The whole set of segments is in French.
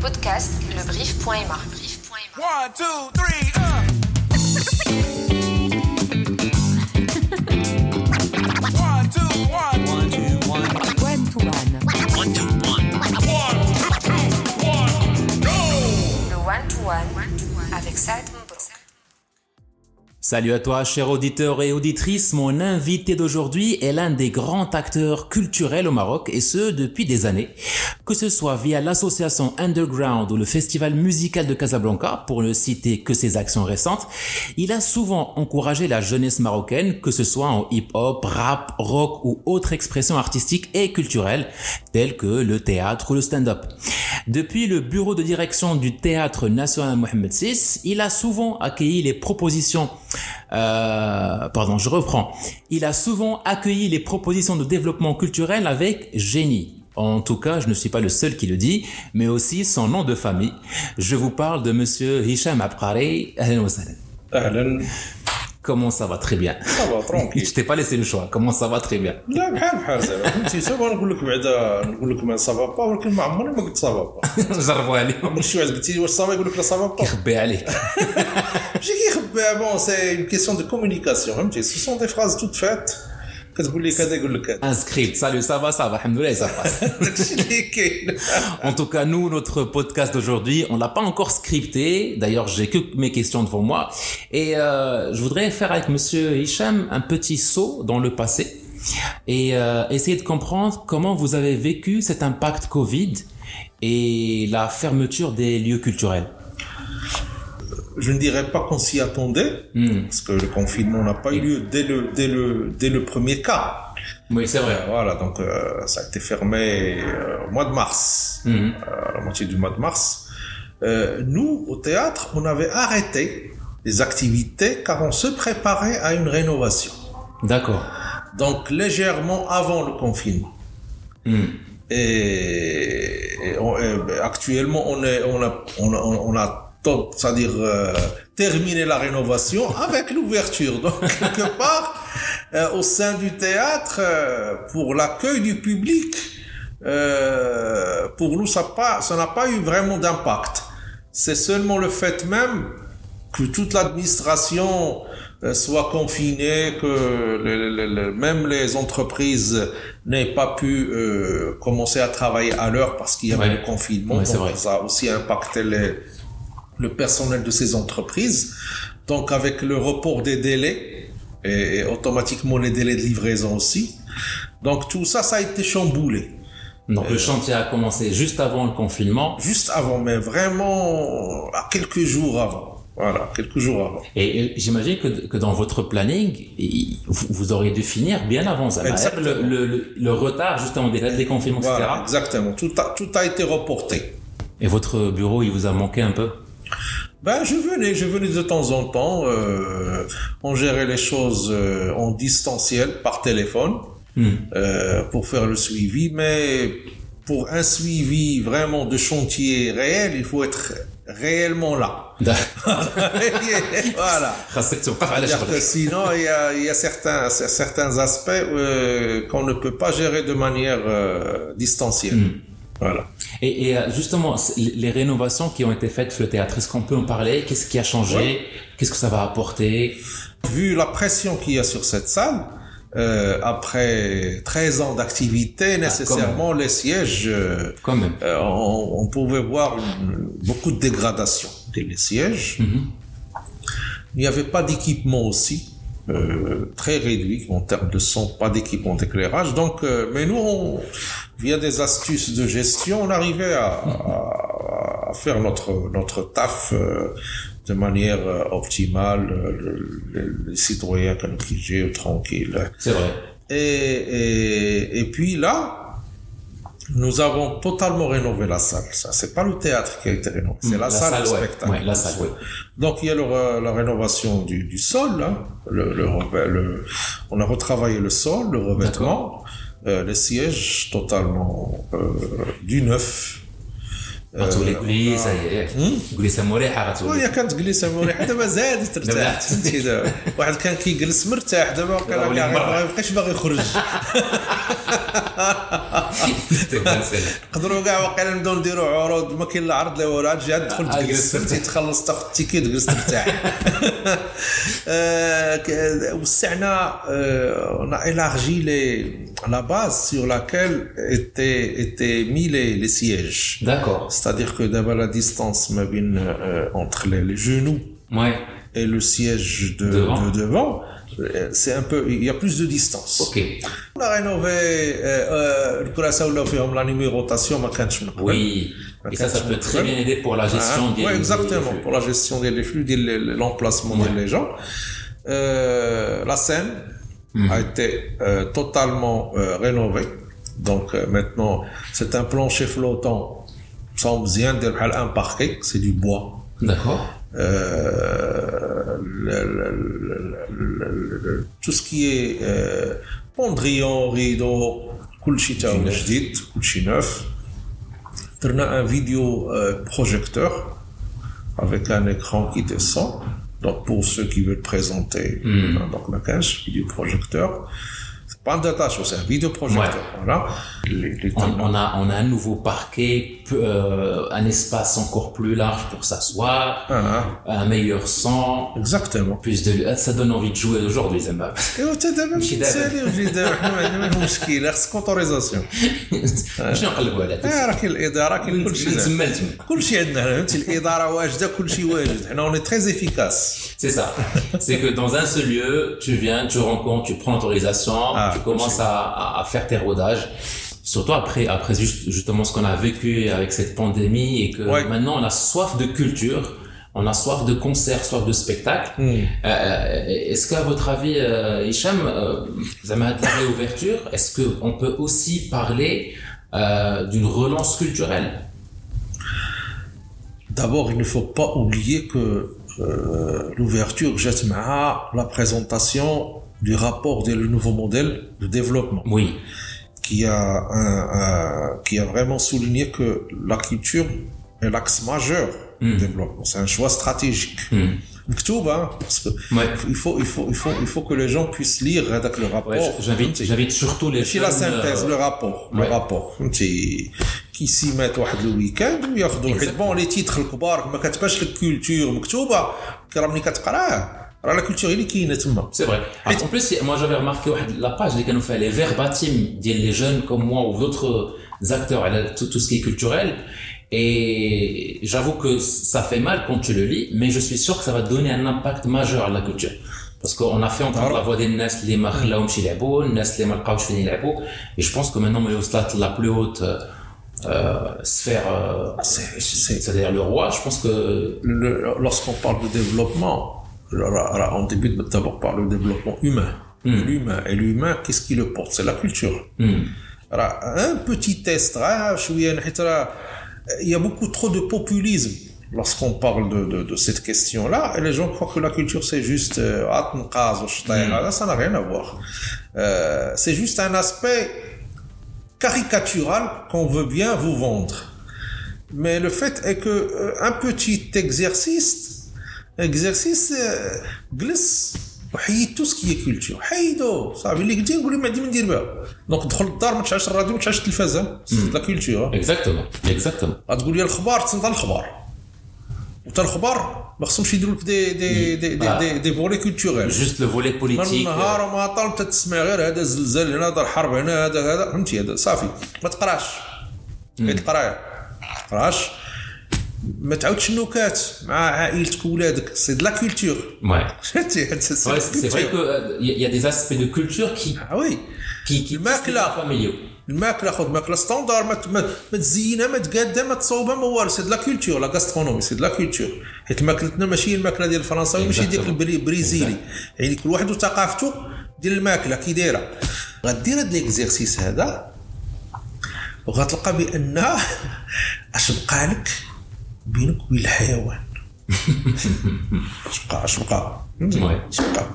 podcasts lebrief.ma. One, two, three, uh. Salut à toi, cher auditeur et auditrice. Mon invité d'aujourd'hui est l'un des grands acteurs culturels au Maroc et ce depuis des années. Que ce soit via l'association Underground ou le festival musical de Casablanca, pour ne citer que ses actions récentes, il a souvent encouragé la jeunesse marocaine, que ce soit en hip-hop, rap, rock ou autres expressions artistiques et culturelles, telles que le théâtre ou le stand-up. Depuis le bureau de direction du Théâtre National Mohamed VI, il a souvent accueilli les propositions euh, pardon, je reprends. Il a souvent accueilli les propositions de développement culturel avec génie. En tout cas, je ne suis pas le seul qui le dit, mais aussi son nom de famille. Je vous parle de monsieur Hicham Abqari. Ahlan wa sahlan. اهلا Comment ça va très bien. صافا ترونكيل Je t'ai pas laissé le choix. Comment ça va très bien. لا بحال بحال زعما فهمتي سوا نقول لك بعدا نقول لك ما صافا با ولكن ما عمرني ما قلت صافا با جربوا عليهم. عمرك شي واحد قلت لي واش صافا يقول لك لا صافا با يخبي عليك. ben bon, c'est une question de communication. Hein, ce sont des phrases toutes faites. Un script, salut, ça va, ça va, ça passe. en tout cas, nous, notre podcast d'aujourd'hui, on l'a pas encore scripté. D'ailleurs, j'ai que mes questions devant moi. Et euh, je voudrais faire avec Monsieur Hicham un petit saut dans le passé et euh, essayer de comprendre comment vous avez vécu cet impact Covid et la fermeture des lieux culturels je ne dirais pas qu'on s'y attendait Hmm. parce que le confinement n'a pas eu lieu dès le dès le dès le premier cas Oui, c'est vrai. voilà donc euh, ça a été fermé euh, au mois de mars à la moitié du mois de mars, nous, au théâtre, on avait arrêté les activités car on se préparait à une rénovation. D'accord. Donc, légèrement avant le confinement. Hmm. Et, et on- et, ben, actuellement, on, est, on a, on a, on a top, c'est-à-dire euh, terminé la rénovation avec l'ouverture. Donc, quelque part, euh, au sein du théâtre, euh, pour l'accueil du public, euh, pour nous, ça pas, ça n'a pas eu vraiment d'impact. C'est seulement le fait même que toute l'administration euh, soit confinée, que le- le- le- même les entreprises n'aient pas pu euh, commencer à travailler à l'heure parce qu'il y avait Ouais. le confinement. Ouais, Donc, vrai. ça a aussi impacté les, le personnel de ces entreprises. Donc avec le report des délais et, et automatiquement les délais de livraison aussi. Donc tout ça, ça a été chamboulé. Donc le chantier a commencé juste avant le confinement Juste avant, mais vraiment à quelques jours avant. Voilà, quelques jours avant. et, et j'imagine que, que dans votre planning, vous, vous auriez dû finir bien avant ça. Exactement. Le, le, le, le retard justement des dates des confinements, Voilà, etc. exactement. Tout a, tout a été reporté. Et votre bureau, il vous a manqué un peu? Ben, je venais, je venais de temps en temps. Euh, on gérait les choses euh, en distanciel par téléphone euh, pour faire le suivi, mais pour un suivi vraiment de chantier réel, il faut être réellement là. voilà. Que sinon, il y a, y a certains, certains aspects euh, qu'on ne peut pas gérer de manière euh, distancielle. Voilà. Et, et euh, justement, les rénovations qui ont été faites sur le théâtre, est-ce qu'on peut en parler? Qu'est-ce qui a changé? Qu'est-ce que ça va apporter? Vu la pression qu'il y a sur cette salle, euh, après 13 ans d'activité, nécessairement les sièges, euh, Quand même. euh, on, on pouvait voir beaucoup de dégradation des sièges. Mhm. Il n'y avait pas d'équipement aussi, euh, très réduit en termes de son, pas d'équipement d'éclairage. Donc, euh, mais nous, on- via des astuces de gestion, on arrivait à, à- à faire notre notre taf euh, de manière euh, optimale. euh, le- le- les citoyens comme tranquilles, tranquilles. C'est vrai. Et, et, et puis là, nous avons totalement rénové la salle. Ça, c'est pas le théâtre qui a été rénové, c'est Mm, la, la salle, salle, de spectacle. Ouais, la salle, ouais. Donc il y a le re- la rénovation du, du sol. hein. Le, le, le- on a retravaillé le sol, le revêtement, euh, les sièges totalement euh, du neuf. غتولي آه، كليسه آه. هي كليسه مريحة غتولي هي كانت كليسه مريحة دابا زادت ارتاحت فهمتي؟ دابا واحد كان كيجلس مرتاح دابا وقيلا ما يبقاش باغي يخرج. نقدروا كاع واقيلا نبداو نديروا عروض ما كاين لا عرض لا والو عاد جات دخل تجلس. فهمتي؟ تخلص تاخذ التيكيت تجلس ترتاح. آه، وسعنا اون الارجي لي لا باز سور لاكيل ايتي ايتي مي لي سيج داكور c'est-à-dire que d'abord la distance euh, entre les, genoux et le siège de devant, euh, c'est un peu il y a plus de distance. On a rénové euh, le Curaçao la numérotation oui. Et ça ça peut très bien aider pour la ah, gestion ah, des, ouais, exactement pour la gestion des flux l'emplacement des gens. La scène mhm. a été totalement rénovée. Donc maintenant c'est un plancher flottant sans bien dire un parquet, c'est du bois. D'accord. Euh, le- le- le- le- le- tout ce qui est euh, pendrillon, rideau, كلشي تا هو جديد كلشي neuf. درنا un vidéo euh, projecteur avec un écran qui descend. Donc pour ceux qui veulent présenter, hein, donc ma cage, vidéo projecteur. C'est pas un data show, c'est un vidéo projecteur. Voilà. Les, les On, on a, on a un nouveau parquet, peu- euh, un espace encore plus large pour s'asseoir, Ah, un meilleur son, exactement. plus de. ah, Ça donne envie de jouer aujourd'hui, Zamba. ايوا حتى دابا ماشي دابا. متسالي وجي دابا حنا ما عندنا ما مشكل خصك اوتوريزاسيون مش نقلبوا على اه راه كاين الاداره كاين كل من شيء تما لتما. كل شيء عندنا فهمتي الاداره واجده كل شيء واجد حنا اوني تري افيكاس C'est ça. C'est que dans un seul lieu, tu viens, tu rencontres, tu prends l'autorisation, ah, tu commences à, faire tes rodages. Surtout après, après juste- justement ce qu'on a vécu avec cette pandémie et que Ouais. maintenant on a soif de culture, on a soif de concerts, soif de spectacles. Hmm. Euh, est-ce qu'à votre avis, euh, Hicham, euh, Zama, de la réouverture, est-ce qu'on peut aussi parler euh, d'une relance culturelle? D'abord, il ne faut pas oublier que euh, l'ouverture jette la présentation du rapport du nouveau modèle de développement. Oui. Qui a, qui a vraiment souligné que la culture est l'axe majeur du hmm. développement. C'est un choix stratégique. Mmh. مكتوب, hein, parce que Ouais. il faut il faut il faut il faut que les gens puissent lire هذاك le rapport. Ouais, j'invite, j'invite surtout les ماشي لا jeunes, سانتيز euh, لو رابور لو ouais. رابور فهمتي كي مات واحد الويكاند وياخذوا حيت بون لي تيتر الكبار ما كتبانش لك كولتور مكتوبه كي راه ملي كتقراه راه لا كولتور هي اللي كاينه تما C'est vrai. Alors, en plus, moi j'avais remarqué ouais, la page les nous fait les verbatim des les jeunes comme moi ou d'autres acteurs, elle a tout, tout ce qui est culturel. Et j'avoue que ça fait mal quand tu le lis, mais je suis sûr que ça va donner un impact majeur à la culture. Parce qu'on a fait entendre la voix des Nas, les Makhla chez les Beaux, Nas, les Malkaouch fini les Beaux. Et je pense que maintenant, mais au stade la plus haute euh, euh, sphère, euh, C'est- c'est- c'est-à-dire le roi, je pense que Le- lorsqu'on parle de développement alors, alors, on débute d'abord par le développement humain l'humain et l'humain qu'est-ce qui le porte c'est la culture hmm, راه un petit test راه شويه حيت راه il y a beaucoup trop de populisme lorsqu'on parle de, cette question-là, et les gens croient que la culture c'est juste euh, hmm. ça n'a rien à voir. Euh, c'est juste un aspect caricatural qu'on veut bien vous vendre. Mais le fait est que euh, un petit exercice, exercice euh, glisse وحيد تو سكي كولتور حيدو صافي اللي قلتي نقول ما عندي ما ندير بها. دونك دخل للدار ما تشعلش الراديو ما تشعلش التلفازة. لا كولتور exactement, exactement. غتقول لي الخبار تسنط الخبار. وتا الخبار ما خصهمش يديروا لك دي دي دي دي, دي, دي فولي كولتوريل Juste le volet من politique. النهار وما طال تسمع غير هذا زلزال هنا دار حرب هنا هذا هذا. فهمتي؟ هذا صافي. ما تقراش. القرايه ما تقراش. ما تعاودش النكات مع عائلتك وولادك سي دو لا كولتور. فهمتي سي y a des aspects de culture qui, آه وي là. sont familiaux. الماكله خذ ماكله ستاندار ما تزينها ما تقادها ما تصوبها ما والو سي دو لا كولتور لا غاسترونومي سي دو لا كولتور حيت ماكلتنا ماشي الماكله ديال الفرنساوي ماشي. البري- البريزيلي يعني كل واحد وثقافته ديال الماكله كي دايره غدير هاد ليكزيرسيس هذا وغتلقى بان اش بقى لك بينك وبين الحيوان. اش بقى اش بقى Ouais. اش بقى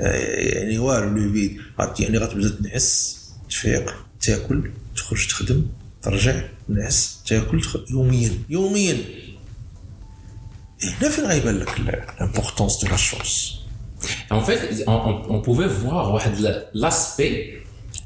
آه، يعني والو لو غت- يعني غتبدأ تنعس تفيق تاكل تخرج تخدم ترجع الناس تاكل يوميا يوميا. هنا فين غيبان لك لامبورطونس دو لا شوز En fait, on, on- on pouvait voir l'aspect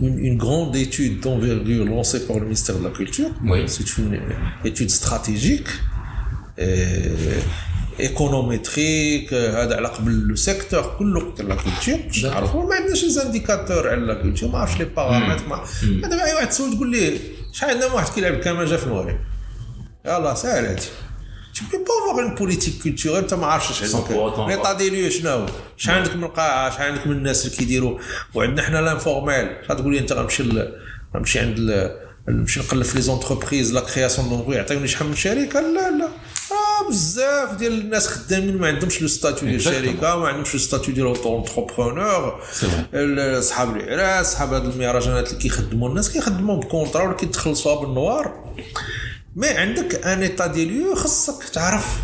une, une grande étude d'envergure lancée par le ministère de la Culture. Oui. C'est une étude stratégique, et économétrique, هذا على قبل le secteur كله de la culture باش D'accord. نعرفوا ما عندناش لي زانديكاتور على لا كولتور ما عرفش لي بارامتر ما ما دابا اي واحد تسول تقول ليه شحال عندنا واحد كيلعب كمانجه في المغرب يلا ساهل هادي Tu peux pas avoir une politique culturelle انت ما عارفش اش عندك ليطا دي ليو شنو شحال عندك من قاعه شحال عندك من الناس اللي كيديروا وعندنا حنا لانفورميل تقول لي انت غنمشي غنمشي عند نمشي نقلب في لي زونتربريز لا كرياسيون دونغ يعطيوني شحال من شركه لا لا آه بزاف ديال الناس خدامين ما عندهمش لو ستاتيو ديال. الشركة ما عندهمش لو ستاتيو ديال vrai. صحاب العراس صحاب هاد المهرجانات اللي كيخدموا الناس كيخدموا بكونترا ولا كيتخلصوها بالنوار مي عندك ان ايتا دي ليو خصك تعرف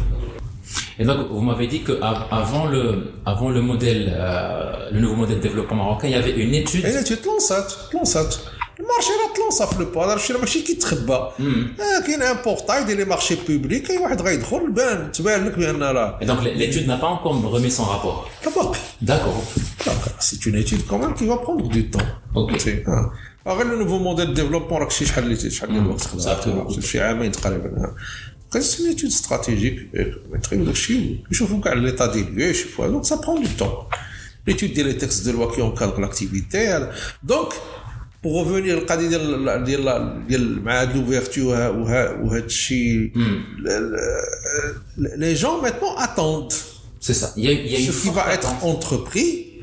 Et donc, vous m'avez dit que av- avant le, avant le modèle, euh, le nouveau modèle de développement marocain, il y avait une étude. هي تلونسات تلونسات المارشي راه تلونسا في لو بوا هذا الشيء راه ماشي كيتخبى آه كاين ان بورتاي ديال لي مارشي بوبليك اي واحد غيدخل بان تبان لك بان راه Et donc, l- l'étude n'a pas encore remis son rapport. راه باقي D'accord. سي اون ايتود كومون كي va prendre du temps Ok. سي آه. آه، غير لو نوفو موديل ديفلوبمون راك شي شحال اللي شحال ديال الوقت خدمت شي عامين تقريبا كان سي اون ايتود استراتيجيك تقريبا داكشي يشوفوا كاع ليطا ديال ليو يشوفوا دونك سا برون دو طون l'étude ديال لي تكست دو لوا كي اونكادر لاكتيفيتي دونك بوغ ريفونير القضيه ديال ديال ديال مع هاد لوفيرتور وهاد الشيء لي جون ميتنون اتوند C'est ça. Il y a, il y a une ce qui forte va être attente. entrepris,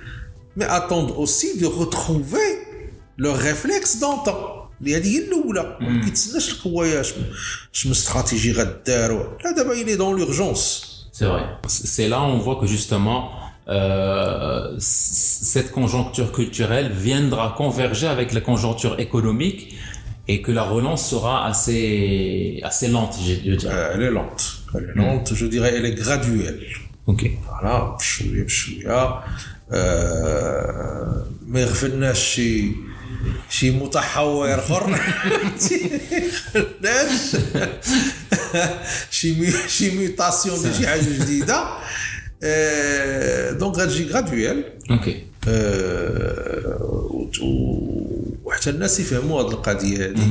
mais attendent aussi de retrouver leur réflexe d'antan. اللي هذه هي الاولى ما كيتسناش القوايا اش اش من استراتيجي غدار لا دابا il est dans l'urgence C'est vrai. C'est là où on voit que justement, euh, c- cette conjoncture culturelle viendra converger avec la conjoncture économique et que la relance sera assez, assez lente, je je dirais. Euh, elle est lente elle est lente je dirais elle est graduelle Ok. فوالا بشويه بشويه آه، ما يغفلناش شي شي متحور اخر. شي مي شي ميوتاسيون ديال شي حاجة جديدة. آه، دونك غتجي غرادويل Ok. وحتى الناس يفهموا هذه القضية هذه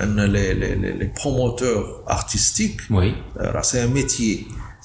أن لي بروموتور ارتستيك Oui. راه سي ان ميتيي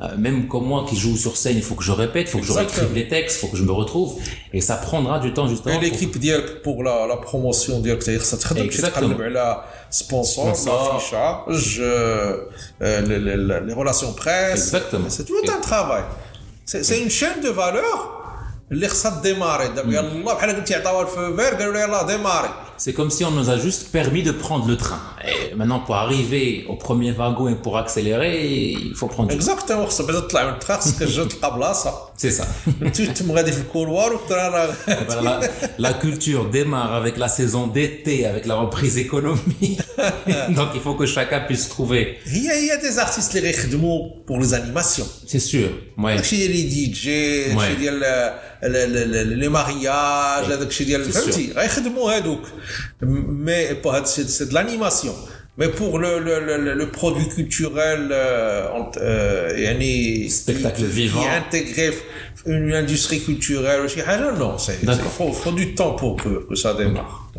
euh, même comme moi qui joue sur scène, il faut que je répète, il faut que je Exactement. réécrive les textes, il faut que je me retrouve. Et ça prendra du temps justement. Et pour- l'équipe ديالك بور لا لا بروموسيون ديالك حتى خصها تخدم باش Exactement. تقلب على سبونسور Sponsor. لافيشاج لي ريلاسيون بريس Exactement. سي تو ان ترافاي سي اون شين دو فالور اللي خصها ديماري دابا يلاه بحال قلتي عطاوها الفو فير قالوا لها يلاه ديماري C'est comme si on nous a juste permis de prendre le train. Et maintenant, pour arriver au premier wagon et pour accélérer, il faut prendre du temps. اكزاكتومون خصك بعدا تطلع من التخا خصك تجي تلقى بلاصه C'est ça. انت تم غادي في الكولوار والترا راه Voilà, la, la culture démarre avec la saison d'été, avec la reprise économique. Donc, il faut que chacun puisse trouver. هي هي دي زارتيست اللي غيخدموا بور لي زانيماسيون C'est sûr. Ouais. داكشي ديال لي دي جي داكشي Ouais. ديال ال- ال- ال- لي مارياج هذاك الشيء ديال C'est فهمتي غيخدموا هادوك mais c'est de l'animation. Mais pour le, le, le, le produit culturel euh, euh, spectacle qui, vivant qui intégré une industrie culturelle aussi. Ah non non, il faut, faut, du temps pour que, ça démarre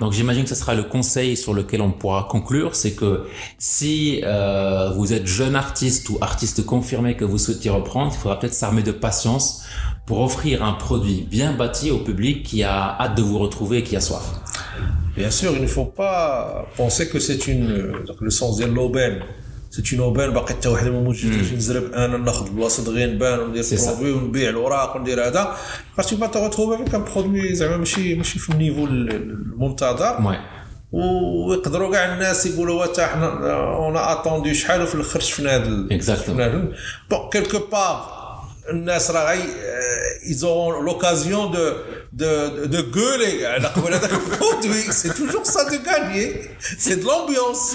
donc j'imagine que ce sera le conseil sur lequel on pourra conclure c'est que si euh, vous êtes jeune artiste ou artiste confirmé que vous souhaitez reprendre il faudra peut-être s'armer de patience pour offrir un produit bien bâti au public qui a hâte de vous retrouver et qui a soif Bien sûr, il ne faut pas penser que c'est une donc le sens ديال l'aubaine. C'est une aubaine باقي حتى واحد ما موجودش نزرب أنا ناخذ بلاصه دغيا نبان وندير. برودوي ونبيع الوراق وندير هذا خاطر te retrouver avec un produit زعما ماشي ماشي في النيفو المنتظر. ويقدروا كاع الناس يقولوا واتا حنا اون اتوندي شحال وفي الآخر شفنا هذا ال- بون كيلكو بار الناس راه غي ils auront l'occasion de de de gueuler على قبل هذاك البرودوي c'est toujours ça de gagner c'est de l'ambiance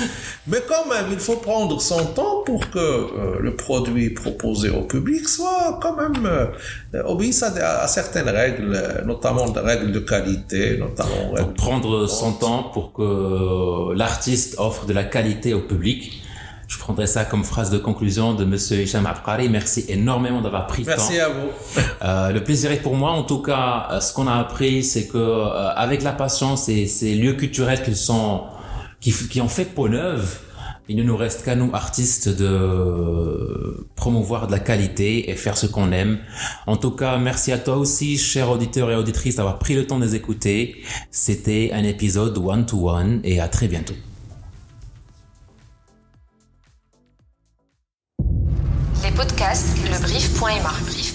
mais quand même il faut prendre son temps pour que euh, le produit proposé au public soit quand même euh, obéisse à, des- à certaines règles notamment des règles de qualité notamment Donc règles prendre son temps pour que l'artiste offre de la qualité au public. je prendrai ça comme phrase de conclusion de Monsieur Hicham Abkari. Merci énormément d'avoir pris le temps. Merci à vous. Euh, le plaisir est pour moi. En tout cas, euh, ce qu'on a appris, c'est que euh, avec la patience et ces lieux culturels qui sont qui, qui ont fait peau neuve, il ne nous reste qu'à nous artistes de promouvoir de la qualité et faire ce qu'on aime. En tout cas, merci à toi aussi, chers auditeurs et auditrices, d'avoir pris le temps de les écouter. C'était un épisode one to one et à très bientôt. Les podcasts lebrief.ma.